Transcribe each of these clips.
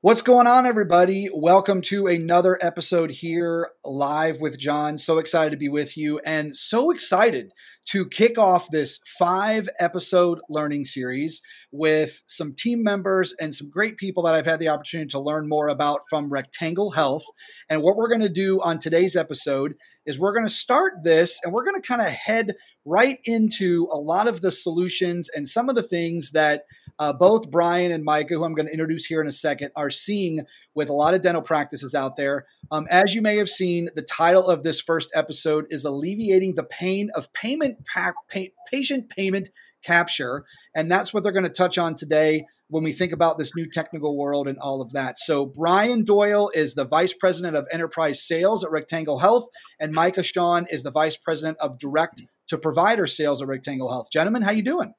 What's going on, everybody? Welcome to another episode here live with John. So excited to be with you and so excited to kick off this five episode learning series with some team members and some great people that I've had the opportunity to learn more about from Rectangle Health. And what we're going to do on today's episode is we're going to start this and we're going to kind of head right into a lot of the solutions and some of the things that uh, both Brian and Micah, who I'm going to introduce here in a second, are seeing with a lot of dental practices out there. Um, as you may have seen, the title of this first episode is Alleviating the Pain of Payment pa- pa- Patient Payment Capture. And that's what they're going to touch on today when we think about this new technical world and all of that. So Brian Doyle is the Vice President of Enterprise Sales at Rectangle Health, and Micah Shawn is the Vice President of Direct to Provider Sales at Rectangle Health. Gentlemen, how you doing?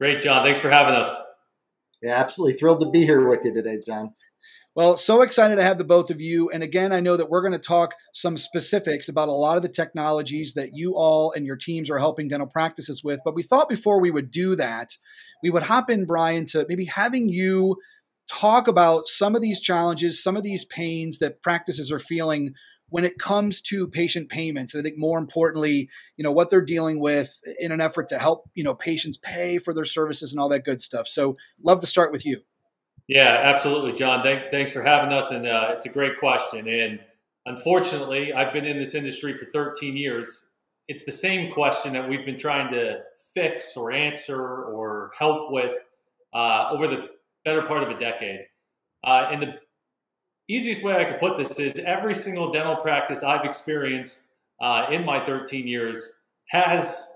Great, John. Thanks for having us. Yeah, absolutely thrilled to be here with you today, John. Well, so excited to have the both of you. And again, I know that we're going to talk some specifics about a lot of the technologies that you all and your teams are helping dental practices with. But we thought before we would do that, we would hop in, Brian, to maybe having you talk about some of these challenges, some of these pains that practices are feeling when it comes to patient payments. and I think more importantly, you know, what they're dealing with in an effort to help, you know, patients pay for their services and all that good stuff. So love to start with you. Yeah, absolutely, John. Thank, thanks for having us. And uh, it's a great question. And unfortunately, I've been in this industry for 13 years. It's the same question that we've been trying to fix or answer or help with uh, over the better part of a decade. Uh, and the easiest way I could put this is every single dental practice I've experienced uh, in my 13 years has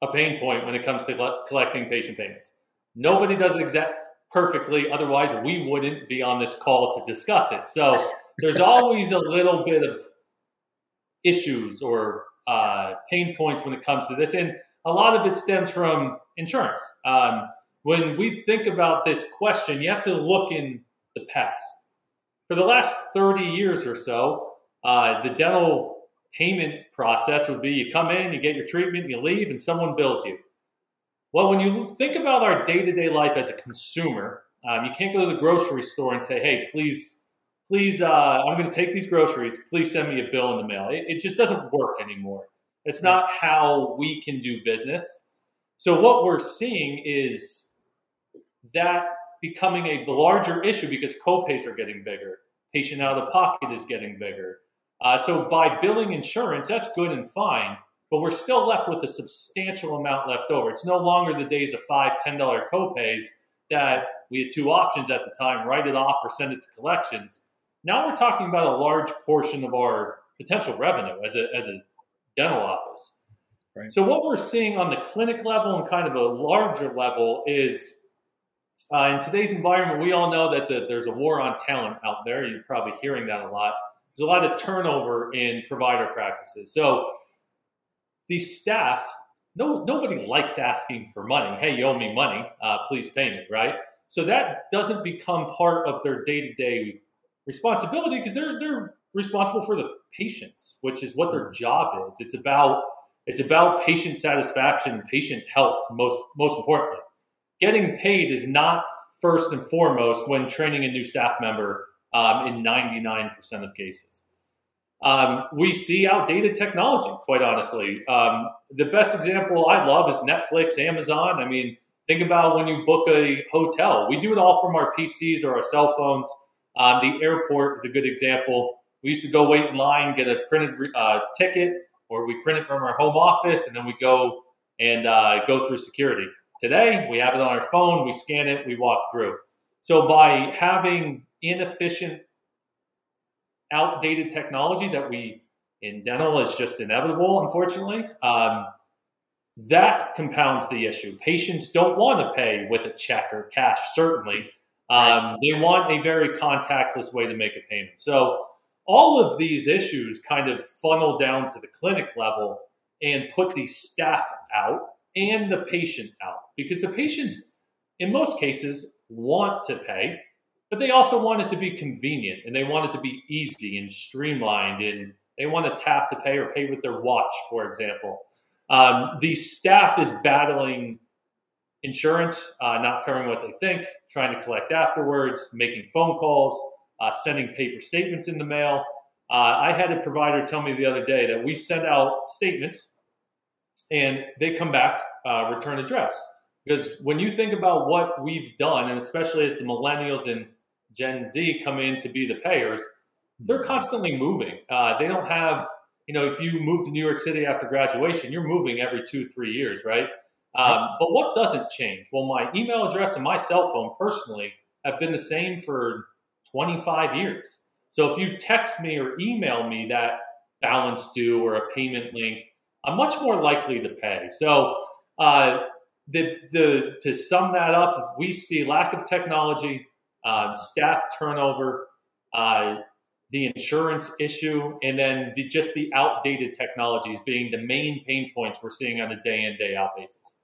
a pain point when it comes to collecting patient payments. Nobody does it exact perfectly, otherwise we wouldn't be on this call to discuss it. So there's always a little bit of issues or uh, pain points when it comes to this, and a lot of it stems from insurance. Um, when we think about this question, you have to look in the past for the last 30 years or so, uh, the dental payment process would be you come in, you get your treatment, you leave, and someone bills you. Well, when you think about our day to day life as a consumer, um, you can't go to the grocery store and say, hey, please, please, uh, I'm going to take these groceries. Please send me a bill in the mail. It, it just doesn't work anymore. It's not how we can do business. So, what we're seeing is that becoming a larger issue because copays are getting bigger. Patient out of the pocket is getting bigger. Uh, so by billing insurance, that's good and fine, but we're still left with a substantial amount left over. It's no longer the days of five, ten dollar copays that we had two options at the time: write it off or send it to collections. Now we're talking about a large portion of our potential revenue as a as a dental office. Right. So what we're seeing on the clinic level and kind of a larger level is uh, in today's environment, we all know that the, there's a war on talent out there. You're probably hearing that a lot. There's a lot of turnover in provider practices. So these staff, no, nobody likes asking for money. Hey, you owe me money. Uh, please pay me, right? So that doesn't become part of their day to day responsibility because they're they're responsible for the patients, which is what their job is. It's about it's about patient satisfaction patient health most most importantly getting paid is not first and foremost when training a new staff member um, in 99% of cases. Um, we see outdated technology, quite honestly. Um, the best example I love is Netflix, Amazon. I mean, think about when you book a hotel. We do it all from our PCs or our cell phones. Um, the airport is a good example. We used to go wait in line, get a printed uh, ticket, or we print it from our home office, and then we go and uh, go through security. Today, we have it on our phone, we scan it, we walk through. So by having inefficient, outdated technology that we in dental is just inevitable, unfortunately, um, that compounds the issue. Patients don't want to pay with a check or cash, certainly. Um, they want a very contactless way to make a payment. So all of these issues kind of funnel down to the clinic level and put the staff out and the patient out because the patients, in most cases, want to pay, but they also want it to be convenient and they want it to be easy and streamlined and they want to tap to pay or pay with their watch, for example. Um, the staff is battling insurance uh, not covering what they think, trying to collect afterwards, making phone calls, uh, sending paper statements in the mail. Uh, I had a provider tell me the other day that we send out statements and they come back uh, return address. Because when you think about what we've done, and especially as the millennials and Gen Z come in to be the payers, they're constantly moving. Uh, they don't have, you know, if you move to New York City after graduation, you're moving every two, three years, right? Um, but what doesn't change? Well, my email address and my cell phone personally have been the same for 25 years. So if you text me or email me that balance due or a payment link, I'm much more likely to pay. So uh, the, the, to sum that up, we see lack of technology, uh, staff turnover, uh, the insurance issue, and then the, just the outdated technologies being the main pain points we're seeing on a day in, day out basis.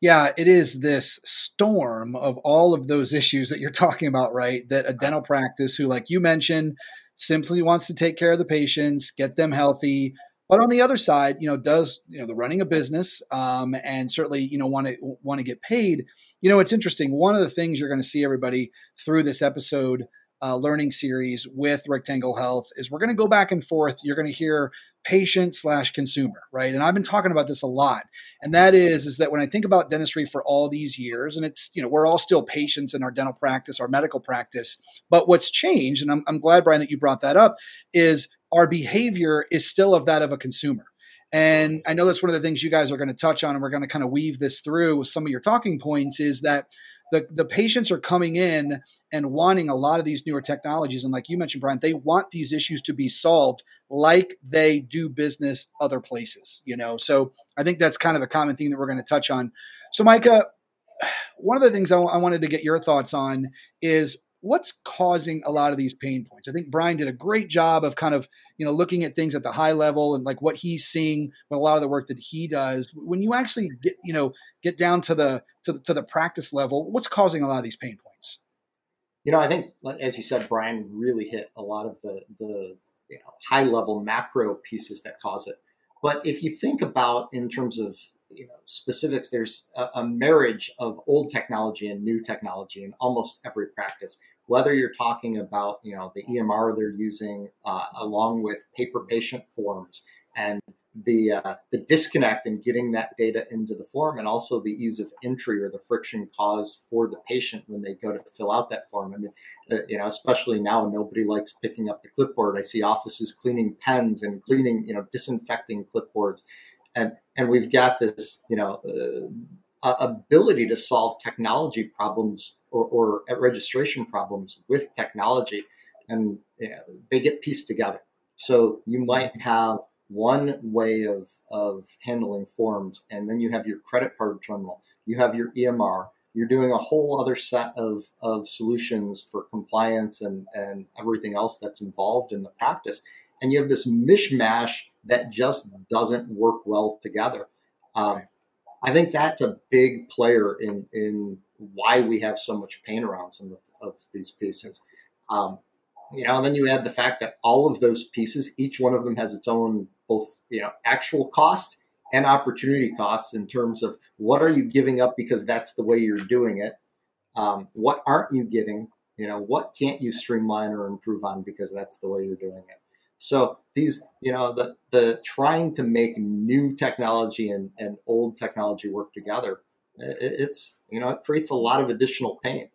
Yeah, it is this storm of all of those issues that you're talking about, right? That a dental practice who, like you mentioned, simply wants to take care of the patients, get them healthy, but on the other side, you know, does you know the running a business um, and certainly you know want to want to get paid. You know, it's interesting. One of the things you're going to see everybody through this episode uh, learning series with Rectangle Health is we're going to go back and forth. You're going to hear patient slash consumer, right? And I've been talking about this a lot, and that is is that when I think about dentistry for all these years, and it's you know we're all still patients in our dental practice, our medical practice, but what's changed, and I'm, I'm glad Brian that you brought that up, is our behavior is still of that of a consumer. And I know that's one of the things you guys are going to touch on, and we're going to kind of weave this through with some of your talking points is that the, the patients are coming in and wanting a lot of these newer technologies. And like you mentioned, Brian, they want these issues to be solved like they do business other places, you know? So I think that's kind of a common theme that we're going to touch on. So, Micah, one of the things I, w- I wanted to get your thoughts on is what's causing a lot of these pain points? I think Brian did a great job of kind of, you know, looking at things at the high level and like what he's seeing with a lot of the work that he does. When you actually get, you know, get down to the to the, to the practice level, what's causing a lot of these pain points? You know, I think as you said, Brian really hit a lot of the the you know, high level macro pieces that cause it. But if you think about in terms of you know specifics, there's a, a marriage of old technology and new technology in almost every practice whether you're talking about you know the EMR they're using uh, along with paper patient forms and the uh, the disconnect in getting that data into the form and also the ease of entry or the friction caused for the patient when they go to fill out that form. I mean, uh, you know, especially now nobody likes picking up the clipboard. I see offices cleaning pens and cleaning, you know, disinfecting clipboards, and and we've got this, you know. Uh, ability to solve technology problems or, or registration problems with technology, and you know, they get pieced together. So you might have one way of, of handling forms, and then you have your credit card terminal, you have your EMR, you're doing a whole other set of, of solutions for compliance and, and everything else that's involved in the practice. And you have this mishmash that just doesn't work well together. Um, I think that's a big player in in why we have so much pain around some of, of these pieces. Um, you know, and then you add the fact that all of those pieces, each one of them has its own both you know actual cost and opportunity costs in terms of what are you giving up because that's the way you're doing it. Um, what aren't you getting? You know, what can't you streamline or improve on because that's the way you're doing it. So these, you know, the the trying to make new technology and, and old technology work together, it's you know, it creates a lot of additional pain.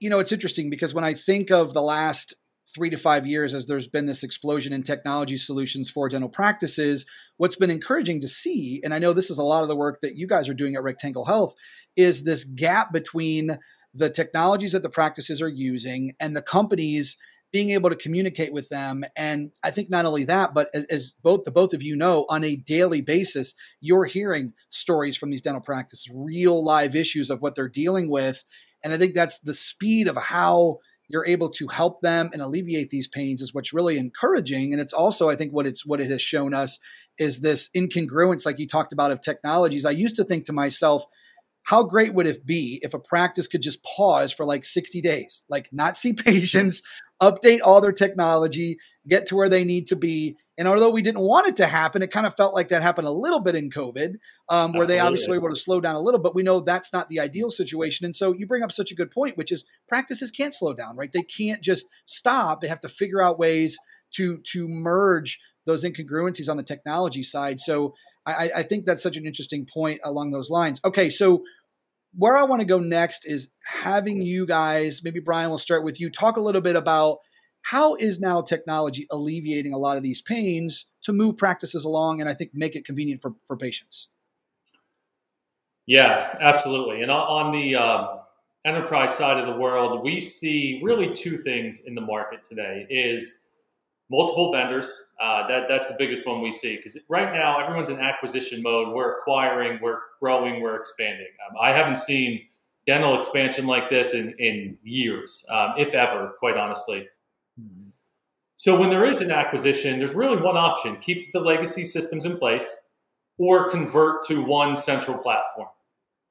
You know, it's interesting because when I think of the last three to five years as there's been this explosion in technology solutions for dental practices, what's been encouraging to see, and I know this is a lot of the work that you guys are doing at Rectangle Health, is this gap between the technologies that the practices are using and the companies being able to communicate with them. And i think not only that but as, as, both the both of you know on a daily basis you're hearing stories from these dental practices real live issues of what they're dealing with. And i think that's the speed of how you're able to help them and alleviate these pains is what's really encouraging. And it's also i think what it's what it has shown us is this incongruence like you talked about of technologies. I used to think to myself how great would it be if a practice could just pause for like 60 days, like not see patients, update all their technology, get to where they need to be, And although we didn't want it to happen, it kind of felt like that happened a little bit in COVID, um, where they obviously were able to slow down a little. But we know that's not the ideal situation. And so you bring up such a good point, which is practices can't slow down, right? They can't just stop. They have to figure out ways to to merge those incongruencies on the technology side. So I, I think that's such an interesting point along those lines. Okay, so where I want to go next is having you guys, maybe Brian, we'll start with you, talk a little bit about how is now technology alleviating a lot of these pains to move practices along and I think make it convenient for, for patients? Yeah, absolutely. And on the um, enterprise side of the world, we see really two things in the market today is multiple vendors. Uh, that that's the biggest one we see because right now everyone's in acquisition mode. We're acquiring, we're growing, we're expanding. Um, I haven't seen dental expansion like this in in years, um, if ever, quite honestly. Mm-hmm. So when there is an acquisition, there's really one option: keep the legacy systems in place, or convert to one central platform.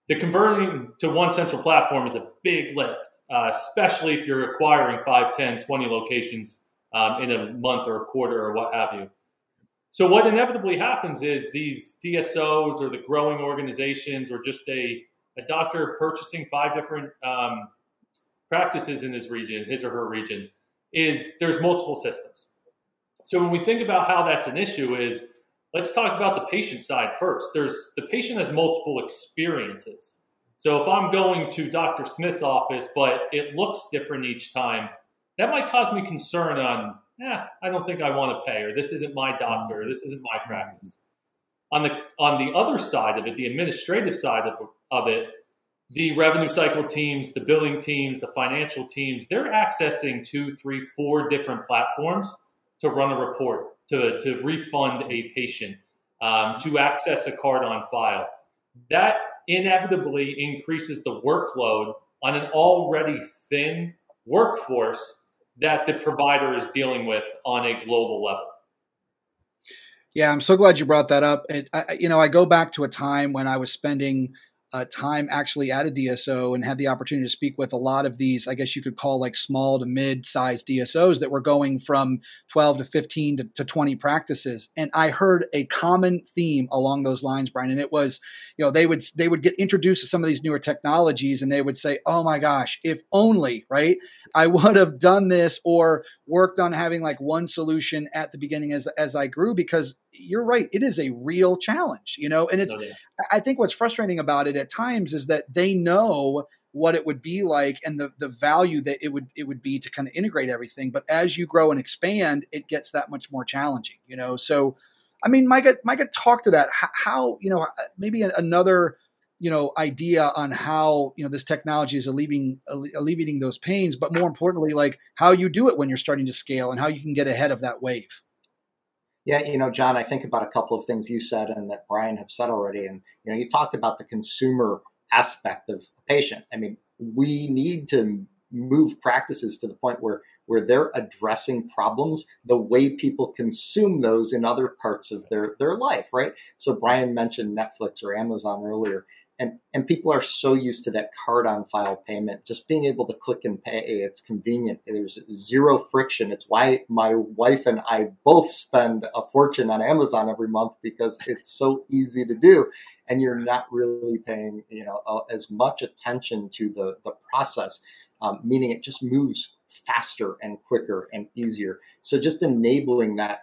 The converting to one central platform is a big lift, uh, especially if you're acquiring 5, 10, 20 locations um, in a month or a quarter or what have you. So what inevitably happens is these DSOs or the growing organizations or just a, a doctor purchasing five different um, practices in his region, his or her region, is there's multiple systems. So when we think about how that's an issue is let's talk about the patient side first. There's the patient has multiple experiences. So if I'm going to Dr. Smith's office, but it looks different each time, that might cause me concern on, yeah, I don't think I want to pay, or this isn't my doctor, or this isn't my practice. On the on the other side of it, the administrative side of, of it, the revenue cycle teams, the billing teams, the financial teams, they're accessing two, three, four different platforms to run a report, to, to refund a patient, um, to access a card on file. That inevitably increases the workload on an already thin workforce that the provider is dealing with on a global level. Yeah, I'm so glad you brought that up. It, I, you know, I go back to a time when I was spending uh, time actually at a DSO and had the opportunity to speak with a lot of these, I guess you could call like small to mid sized DSOs that were going from 12 to 15 to, to 20 practices. And I heard a common theme along those lines, Brian. And it was, you know, they would, they would get introduced to some of these newer technologies and they would say, oh my gosh, if only, right, I would have done this or worked on having like one solution at the beginning as, as I grew because you're right. It is a real challenge, you know, and it's, oh, yeah. I think what's frustrating about it at times is that they know what it would be like and the, the value that it would, it would be to kind of integrate everything. But as you grow and expand, it gets that much more challenging, you know? So, I mean, Micah, Micah, talk to that. How, how you know, uh, maybe another, you know, idea on how, you know, this technology is alleviating, alleviating those pains, but more importantly, like how you do it when you're starting to scale and how you can get ahead of that wave. Yeah, you know, John, I think about a couple of things you said and that Brian have said already. And, you know, you talked about the consumer aspect of a patient. I mean, we need to move practices to the point where where they're addressing problems the way people consume those in other parts of their, their life, right? So Brian mentioned Netflix or Amazon earlier and and people are so used to that card on file payment just being able to click and pay it's convenient. There's zero friction. It's why my wife and i both spend a fortune on amazon every month because it's so easy to do. And you're not really paying you know uh, as much attention to the the process um, meaning it just moves faster and quicker and easier. So just enabling that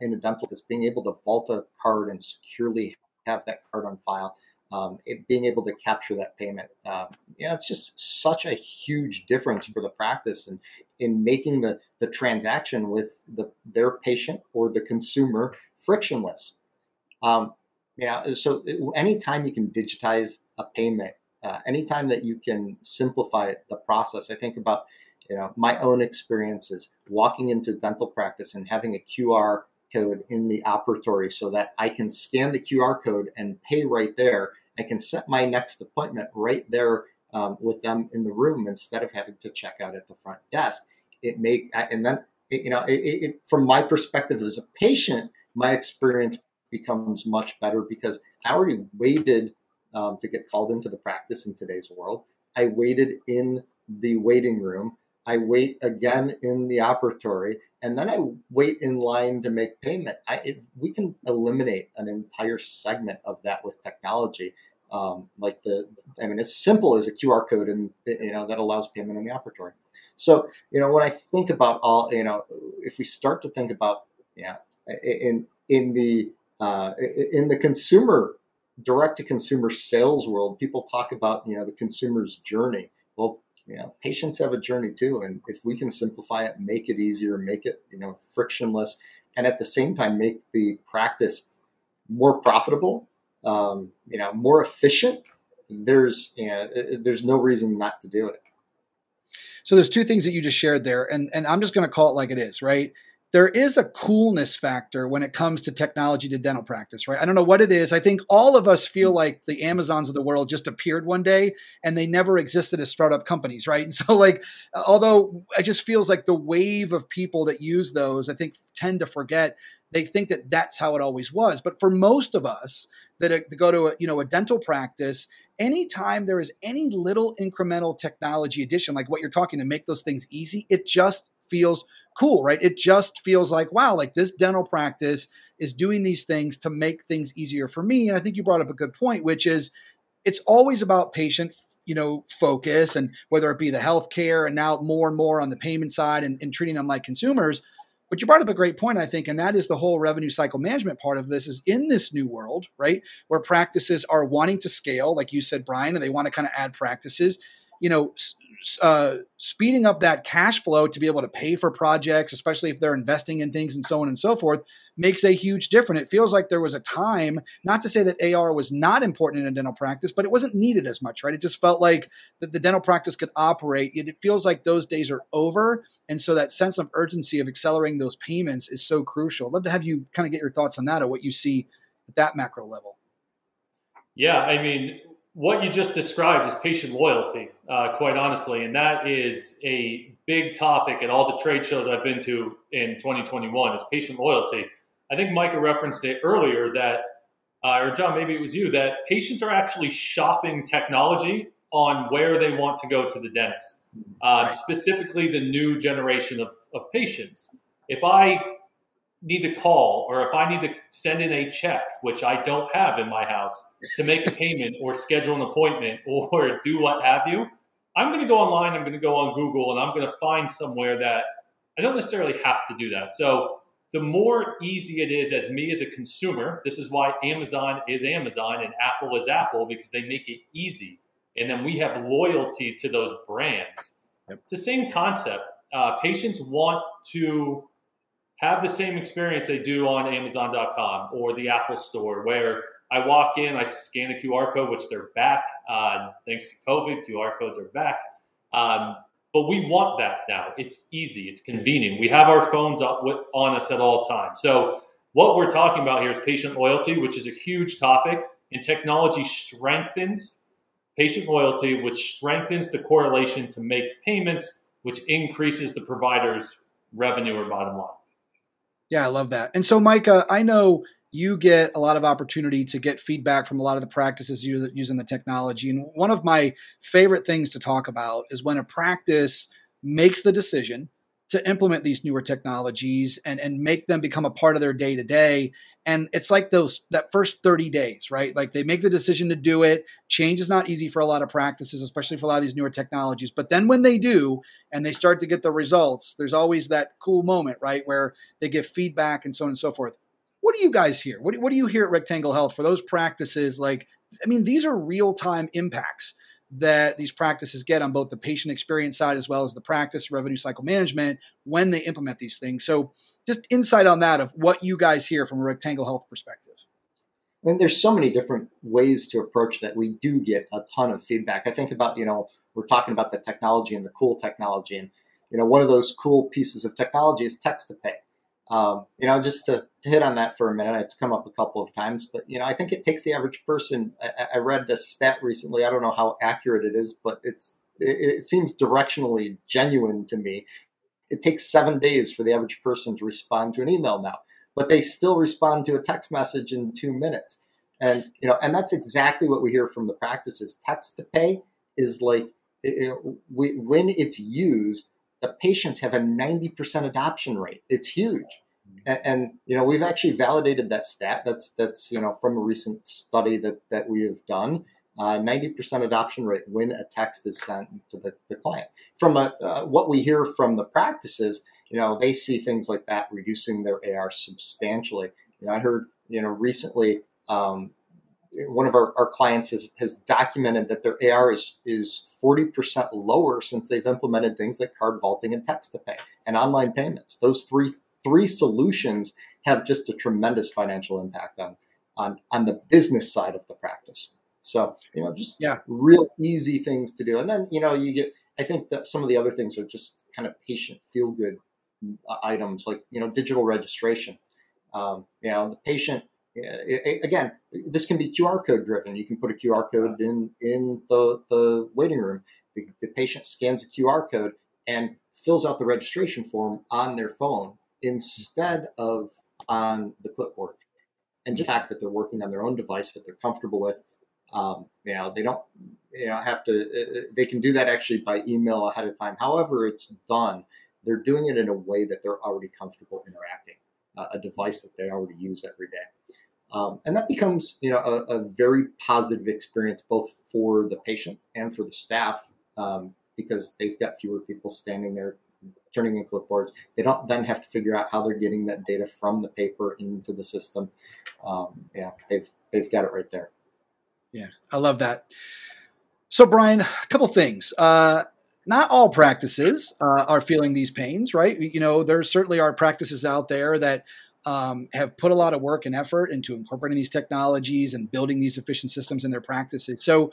in a dental just being able to vault a card and securely have that card on file um, it, being able to capture that payment. Um, yeah, it's just such a huge difference for the practice and in making the, the transaction with the, their patient or the consumer frictionless. Um, you know, so anytime you can digitize a payment, uh, anytime that you can simplify the process, I think about you know my own experiences walking into dental practice and having a QR code in the operatory so that I can scan the QR code and pay right there I can set my next appointment right there um, with them in the room instead of having to check out at the front desk. It make and then it, you know it, it, from my perspective as a patient, my experience becomes much better because I already waited um, to get called into the practice in today's world. I waited in the waiting room. I wait again in the operatory, and then I wait in line to make payment. I, it, we can eliminate an entire segment of that with technology. Um, like the, I mean, as simple as a QR code, and you know that allows payment in the operatory. So, you know, when I think about all, you know, if we start to think about, you know, in in the uh, in the consumer direct to consumer sales world, people talk about you know the consumer's journey. Well, you know, patients have a journey too, and if we can simplify it, make it easier, make it you know frictionless, and at the same time make the practice more profitable, um, you know, more efficient, there's you know there's no reason not to do it. So there's two things that you just shared there, and and I'm just going to call it like it is, right? there is a coolness factor when it comes to technology to dental practice, right? I don't know what it is. I think all of us feel like the Amazons of the world just appeared one day and they never existed as startup companies, right? And so, like, although it just feels like the wave of people that use those, I think, tend to forget they think that that's how it always was. But for most of us that, uh, go to a, you know a dental practice, anytime there is any little incremental technology addition, like what you're talking to make those things easy, it just feels cool, right? It just feels like, wow, like this dental practice is doing these things to make things easier for me. And I think you brought up a good point, which is it's always about patient you know focus and whether it be the healthcare and now more and more on the payment side and, and treating them like consumers but you brought up a great point, I think, and that is the whole revenue cycle management part of this is in this new world, right? Where practices are wanting to scale, like you said, Brian, and they want to kind of add practices. You know, uh, speeding up that cash flow to be able to pay for projects, especially if they're investing in things and so on and so forth, makes a huge difference. It feels like there was a time, not to say that AR was not important in a dental practice, but it wasn't needed as much, right? It just felt like that the dental practice could operate. It, it feels like those days are over. And so that sense of urgency of accelerating those payments is so crucial. I'd love to have you kind of get your thoughts on that or what you see at that macro level. Yeah, I mean, what you just described is patient loyalty, uh, quite honestly, and that is a big topic at all the trade shows I've been to in 2021 is patient loyalty. I think Micah referenced it earlier that, uh, or John, maybe it was you, that patients are actually shopping technology on where they want to go to the dentist, uh, right. specifically the new generation of, of patients. If I need to call or if I need to send in a check, which I don't have in my house, to make a payment or schedule an appointment or do what have you, I'm going to go online, I'm going to go on Google, and I'm going to find somewhere that I don't necessarily have to do that. So the more easy it is as me as a consumer, this is why Amazon is Amazon and Apple is Apple because they make it easy. And then we have loyalty to those brands. Yep. It's the same concept. Uh, patients want to have the same experience they do on Amazon.com or the Apple Store, where I walk in, I scan a QR code, which they're back. Uh, thanks to COVID, QR codes are back. Um, but we want that now. It's easy, it's convenient. We have our phones up with, on us at all times. So, what we're talking about here is patient loyalty, which is a huge topic, and technology strengthens patient loyalty, which strengthens the correlation to make payments, which increases the provider's revenue or bottom line. Yeah, I love that. And so, Micah, I know you get a lot of opportunity to get feedback from a lot of the practices using the technology. And one of my favorite things to talk about is when a practice makes the decision to implement these newer technologies and, and make them become a part of their day to day. And it's like those that first 30 days, right? Like they make the decision to do it. Change is not easy for a lot of practices, especially for a lot of these newer technologies. But then when they do and they start to get the results, there's always that cool moment, right? Where they give feedback and so on and so forth. What do you guys hear? What do, what do you hear at Rectangle Health for those practices? Like, I mean, these are real time impacts that these practices get on both the patient experience side as well as the practice revenue cycle management when they implement these things. So, just insight on that of what you guys hear from a Rectangle Health perspective. I mean, there's so many different ways to approach that. We do get a ton of feedback. I think about, you know, we're talking about the technology and the cool technology. And, you know, one of those cool pieces of technology is text to pay. Um, you know, just to, to hit on that for a minute, it's come up a couple of times, but you know, I think it takes the average person. I, I read a stat recently. I don't know how accurate it is, but it's it, it seems directionally genuine to me. It takes seven days for the average person to respond to an email now, but they still respond to a text message in two minutes. And you know, and that's exactly what we hear from the practices. Text to pay is like it, we, when it's used, the patients have a 90% adoption rate. It's huge. And, and, you know we've actually validated that stat. That's that's you know from a recent study that that we have done. Uh, 90% adoption rate when a text is sent to the, the client. From a, uh, what we hear from the practices, you know, they see things like that reducing their AR substantially. You know, I heard, you know, recently um, one of our, our clients has, has documented that their AR is, is 40% lower since they've implemented things like card vaulting and text to pay and online payments. Those three three solutions have just a tremendous financial impact on on, on the business side of the practice. So, you know, just yeah. real easy things to do. And then, you know, you get I think that some of the other things are just kind of patient feel good uh, items like, you know, digital registration. Um, you know, the patient again, this can be QR code driven. You can put a QR code in in the the waiting room. The, the patient scans a QR code and fills out the registration form on their phone instead of on the clipboard. And the fact that they're working on their own device that they're comfortable with, um, you know, they don't, you know, have to. Uh, uh, they can do that actually by email ahead of time. However, it's done. They're doing it in a way that they're already comfortable interacting, a device that they already use every day. Um, and that becomes, you know, a, a, very positive experience both for the patient and for the staff um, because they've got fewer people standing there turning in clipboards. They don't then have to figure out how they're getting that data from the paper into the system. Um, yeah, they've they've got it right there. Yeah, I love that. So, Brian, a couple things. Uh, not all practices uh, are feeling these pains, right? You know, there certainly are practices out there that um, have put a lot of work and effort into incorporating these technologies and building these efficient systems in their practices. So,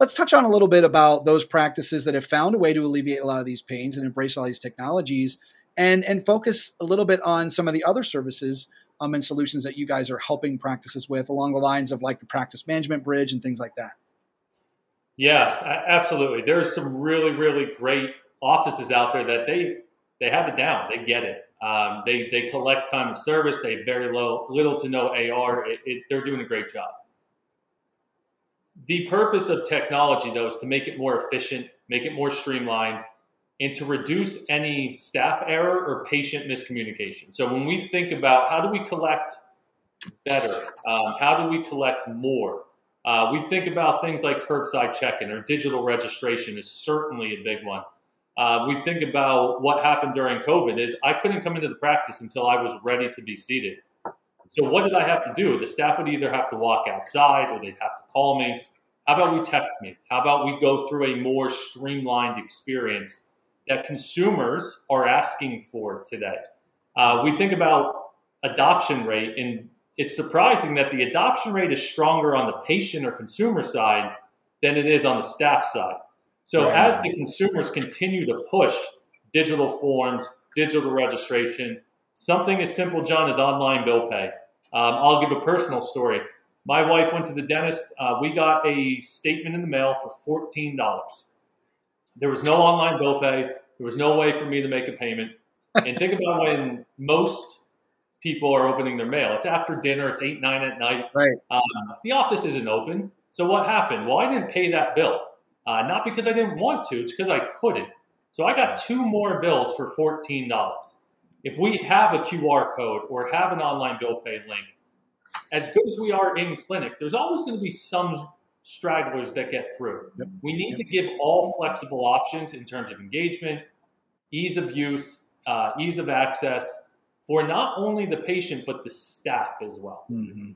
let's touch on a little bit about those practices that have found a way to alleviate a lot of these pains and embrace all these technologies and and focus a little bit on some of the other services um, and solutions that you guys are helping practices with along the lines of like the practice management bridge and things like that yeah absolutely. There's some really really great offices out there that they they have it down. They get it. Um, they they collect time of service. They have very low little to no ar it, it, they're doing a great job. The purpose of technology, though, is to make it more efficient, make it more streamlined, and to reduce any staff error or patient miscommunication. So when we think about how do we collect better, um, how do we collect more, uh, we think about things like curbside check-in or digital registration is certainly a big one. Uh, we think about what happened during COVID is I couldn't come into the practice until I was ready to be seated. So what did I have to do? The staff would either have to walk outside or they'd have to call me. How about we text me? How about we go through a more streamlined experience that consumers are asking for today? Uh, we think about adoption rate, and it's surprising that the adoption rate is stronger on the patient or consumer side than it is on the staff side. So right. as the consumers continue to push digital forms, digital registration, something as simple, John, as online bill pay. Um, I'll give a personal story. My wife went to the dentist. Uh, we got a statement in the mail for $14. There was no online bill pay. There was no way for me to make a payment. And think about when most people are opening their mail. It's after dinner. It's eight, nine at night. Right. Um, the office isn't open. So what happened? Well, I didn't pay that bill. Uh, not because I didn't want to. It's because I couldn't. So I got two more bills for $14. If we have a QR code or have an online bill pay link, as good as we are in clinic, there's always going to be some stragglers that get through. Yep. We need yep. to give all flexible options in terms of engagement, ease of use, uh, ease of access for not only the patient, but the staff as well. Mm-hmm.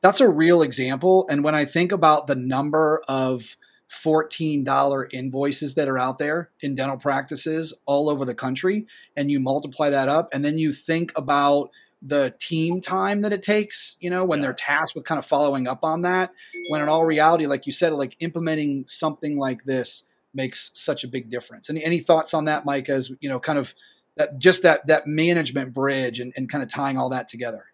That's a real example. And when I think about the number of $14 invoices that are out there in dental practices all over the country, and you multiply that up, and then you think about the team time that it takes, you know, when yeah. they're tasked with kind of following up on that, when in all reality, like you said, like implementing something like this makes such a big difference. Any any thoughts on that, Mike, as you know, kind of that just that that management bridge and, and kind of tying all that together?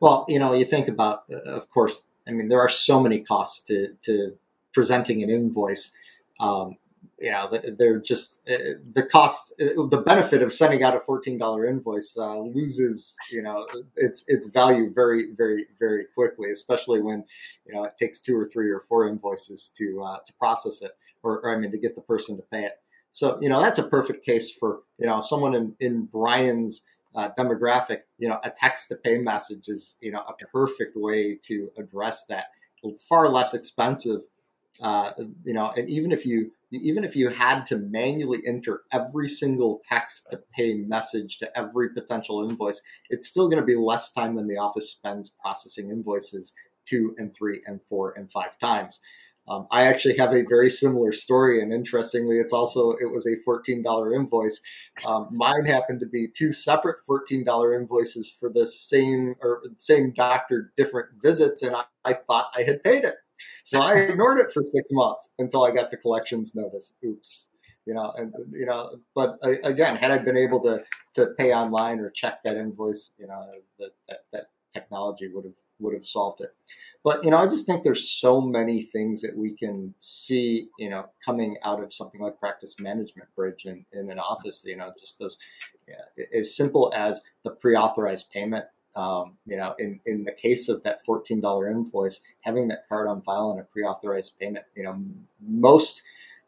Well, you know, you think about, uh, of course, I mean, there are so many costs to to presenting an invoice. Um, you know, they're just uh, the cost, uh, the benefit of sending out a fourteen dollar invoice uh, loses, you know, its its value very, very, very quickly. Especially when, you know, it takes two or three or four invoices to uh, to process it, or, or, I mean, to get the person to pay it. So, you know, that's a perfect case for, you know, someone in, in Brian's uh, demographic, you know, a text to pay message is, you know, a perfect way to address that. Far less expensive, uh, you know, and even if you even if you had to manually enter every single text to pay message to every potential invoice, it's still going to be less time than the office spends processing invoices two and three and four and five times. Um, I actually have a very similar story, and interestingly, it's also it was a fourteen dollar invoice. Um, mine happened to be two separate fourteen dollar invoices for the same or same doctor, different visits, and I, I thought I had paid it. So I ignored it for six months until I got the collections notice. Oops. You know, and you know, but uh, again, had I been able to to pay online or check that invoice, you know, that that, that technology would have would have solved it. But you know, I just think there's so many things that we can see, you know, coming out of something like practice management bridge in, in an office. You know, just those yeah, as simple as the pre-authorized payment um, you know, in, in the case of that $14 invoice, having that card on file and a pre-authorized payment, you know, most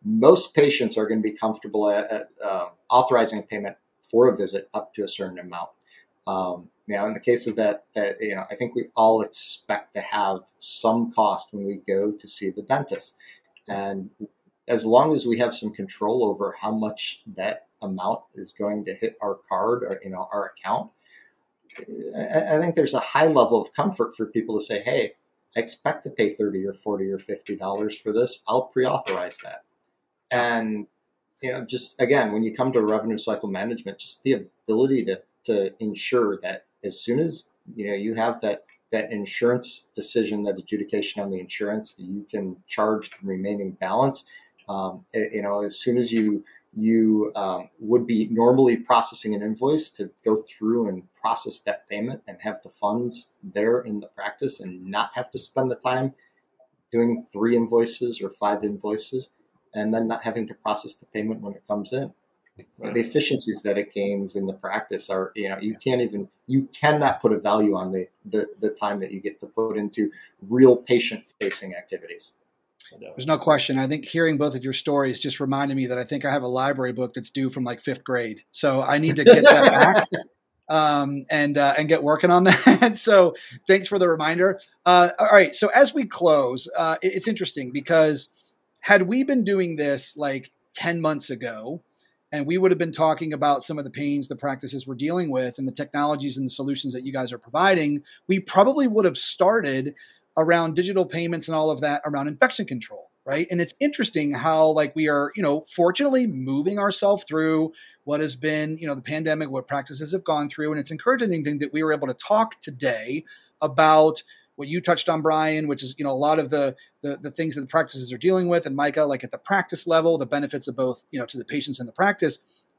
most patients are going to be comfortable at, at uh, authorizing a payment for a visit up to a certain amount. Um, now, in the case of that, that you know, I think we all expect to have some cost when we go to see the dentist, and as long as we have some control over how much that amount is going to hit our card or you know our account, I think there's a high level of comfort for people to say, "Hey, I expect to pay thirty or forty or fifty dollars for this. I'll pre-authorize that." And you know, just again, when you come to revenue cycle management, just the ability to to ensure that as soon as you know you have that that insurance decision, that adjudication on the insurance, that you can charge the remaining balance. Um, you know, as soon as you you um, would be normally processing an invoice to go through and process that payment and have the funds there in the practice and not have to spend the time doing three invoices or five invoices and then not having to process the payment when it comes in the efficiencies that it gains in the practice are you know you can't even you cannot put a value on the the, the time that you get to put into real patient facing activities there's no question. I think hearing both of your stories just reminded me that I think I have a library book that's due from like fifth grade. So I need to get that back um, and uh, and get working on that. so thanks for the reminder. Uh, all right. So as we close, uh, it's interesting because had we been doing this like 10 months ago, and we would have been talking about some of the pains the practices we're dealing with and the technologies and the solutions that you guys are providing, we probably would have started around digital payments and all of that around infection control right? And it's interesting how like we are you know fortunately moving ourselves through what has been you know the pandemic what practices have gone through and it's encouraging thing that we were able to talk today about what you touched on brian which is you know a lot of the, the the things that the practices are dealing with and micah like at the practice level the benefits of both you know to the patients and the practice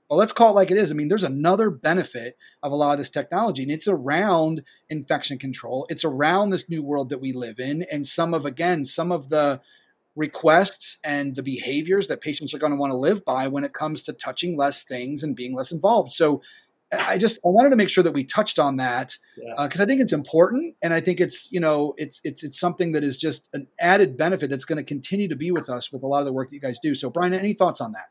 well, let's call it like it is. I mean, there's another benefit of a lot of this technology, and it's around infection control. It's around this new world that we live in, and some of again, some of the requests and the behaviors that patients are going to want to live by when it comes to touching less things and being less involved. So, I just I wanted to make sure that we touched on that because yeah. uh, I think it's important, and I think it's you know it's it's it's something that is just an added benefit that's going to continue to be with us with a lot of the work that you guys do. So, Brian, any thoughts on that?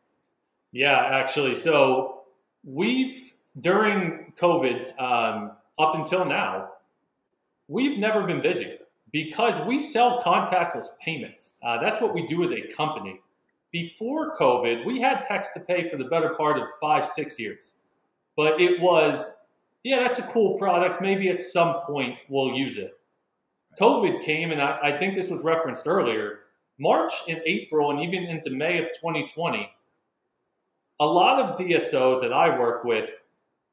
Yeah, actually. So we've, during COVID, um, up until now, we've never been busy because we sell contactless payments. Uh, that's what we do as a company. Before COVID, we had text to pay for the better part of five, six years. But it was, yeah, that's a cool product. Maybe at some point we'll use it. COVID came, and I, I think this was referenced earlier. March and April, and even into May of 2020, a lot of DSOs that I work with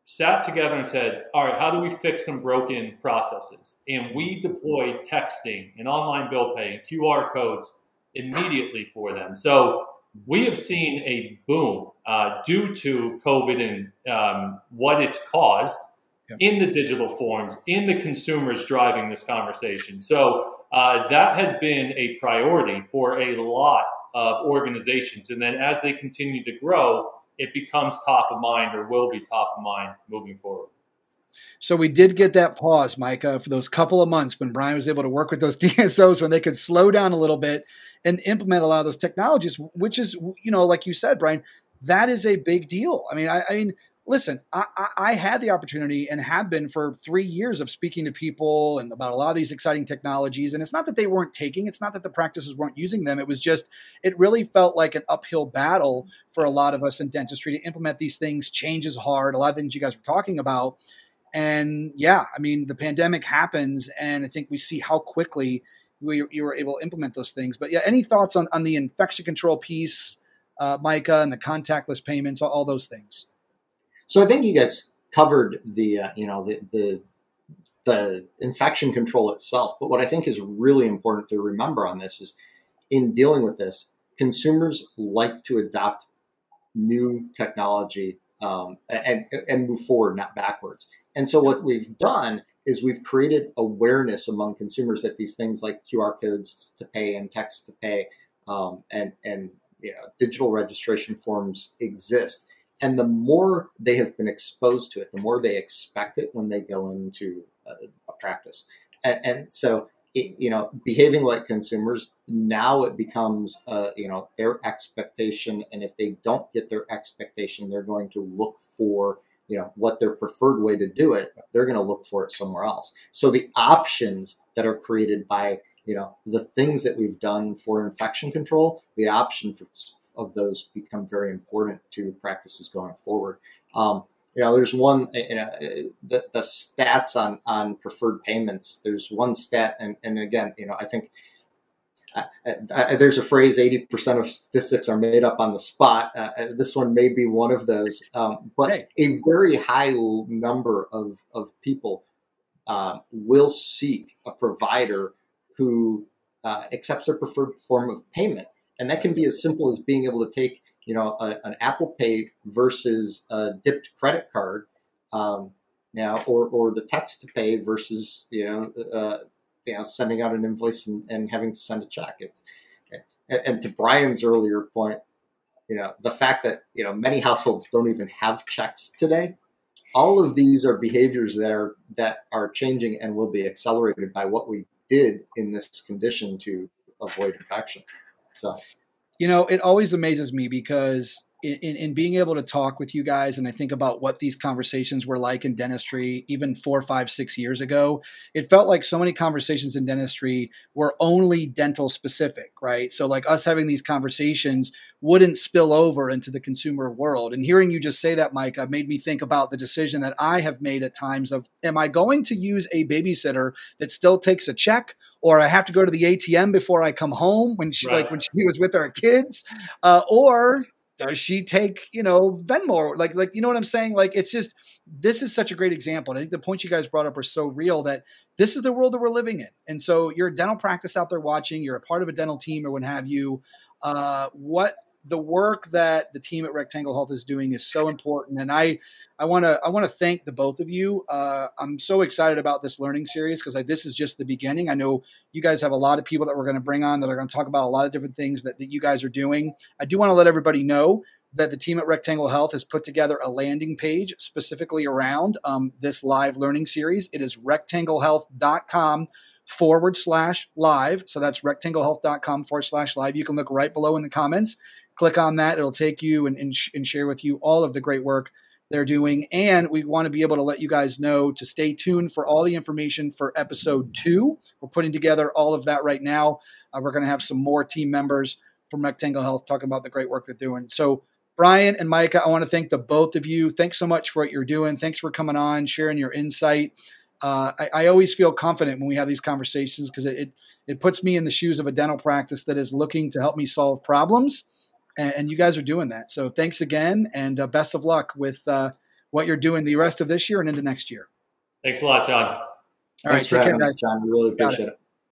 sat together and said, all right, how do we fix some broken processes? And we deployed texting and online bill pay and QR codes immediately for them. So we have seen a boom uh, due to COVID and um, what it's caused yep. in the digital forms, in the consumers driving this conversation. So uh, that has been a priority for a lot of organizations. And then as they continue to grow, it becomes top of mind or will be top of mind moving forward. So we did get that pause, Micah, for those couple of months when Brian was able to work with those DSOs when they could slow down a little bit and implement a lot of those technologies, which is, you know, like you said, Brian, that is a big deal. I mean, I, I mean, listen, I, I, had the opportunity and have been for three years of speaking to people and about a lot of these exciting technologies. And it's not that they weren't taking, it's not that the practices weren't using them. It was just, it really felt like an uphill battle for a lot of us in dentistry to implement these things. Change is hard. A lot of things you guys were talking about. And yeah, I mean, the pandemic happens, and I think we see how quickly we, you were able to implement those things. But yeah, any thoughts on, on the infection control piece, uh, Micah, and the contactless payments, all, all those things? So I think you guys covered the uh, you know the, the the infection control itself. But what I think is really important to remember on this is in dealing with this, consumers like to adopt new technology um, and, and move forward, not backwards. And so what we've done is we've created awareness among consumers that these things like QR codes to pay and text to pay um, and and you know digital registration forms exist and the more they have been exposed to it, the more they expect it when they go into a, a practice. And, and so, it, you know, behaving like consumers now it becomes, uh, you know, their expectation. And if they don't get their expectation, they're going to look for, you know, what their preferred way to do it. They're going to look for it somewhere else. So the options that are created by you know the things that we've done for infection control the option for, of those become very important to practices going forward um, you know there's one you know the, the stats on on preferred payments there's one stat and, and again you know i think uh, uh, there's a phrase 80% of statistics are made up on the spot. Uh, uh this one may be one of those. Um, but hey. a very high number of, of people uh, will seek a provider who uh, accepts their preferred form of payment. And that can be as simple as being able to take, you know, a, an Apple Pay versus a dipped credit card, um, now, or or the text to pay versus, you know, uh, you know, sending out an invoice and, and having to send a check. It's, and, and to Brian's earlier point, you know, the fact that you know many households don't even have checks today all of these are behaviors that are that are changing and will be accelerated by what we did in this condition to avoid infection. So, you know, it always amazes me because in, in, being able to talk with you guys and I think about what these conversations were like in dentistry even four, five, six years ago, it felt like so many conversations in dentistry were only dental specific, right? So like us having these conversations wouldn't spill over into the consumer world. And hearing you just say that, Micah, made me think about the decision that I have made at times of am I going to use a babysitter that still takes a check or I have to go to the ATM before I come home when she right. like when she was with our kids, uh, or does she take you know Venmo? Like like you know what I'm saying? Like it's just this is such a great example. And I think the points you guys brought up are so real that this is the world that we're living in. And so you're a dental practice out there watching you're a part of a dental team or what have you. Uh, what the work that the team at Rectangle Health is doing is so important, and I I want to I want to thank the both of you. Uh, I'm so excited about this learning series because this is just the beginning. I know you guys have a lot of people that we're going to bring on that are going to talk about a lot of different things that, that you guys are doing. I do want to let everybody know that the team at Rectangle Health has put together a landing page specifically around um, this live learning series. It is rectanglehealth.com forward slash live. So that's rectanglehealth.com forward slash live. You can look right below in the comments click on that. It'll take you and, and, sh- and share with you all of the great work they're doing. And we want to be able to let you guys know to stay tuned for all the information for episode two. We're putting together all of that right now. Uh, we're going to have some more team members from Rectangle Health talking about the great work they're doing. So, Brian and Micah, I want to thank the both of you. Thanks so much for what you're doing. Thanks for coming on, sharing your insight. Uh, I, I, always feel confident when we have these conversations because it, it, it puts me in the shoes of a dental practice that is looking to help me solve problems and, and you guys are doing that. So thanks again, and uh, best of luck with uh, what you're doing the rest of this year and into next year. Thanks a lot, John. All Thanks right, for having care, us, John. We really appreciate it. it.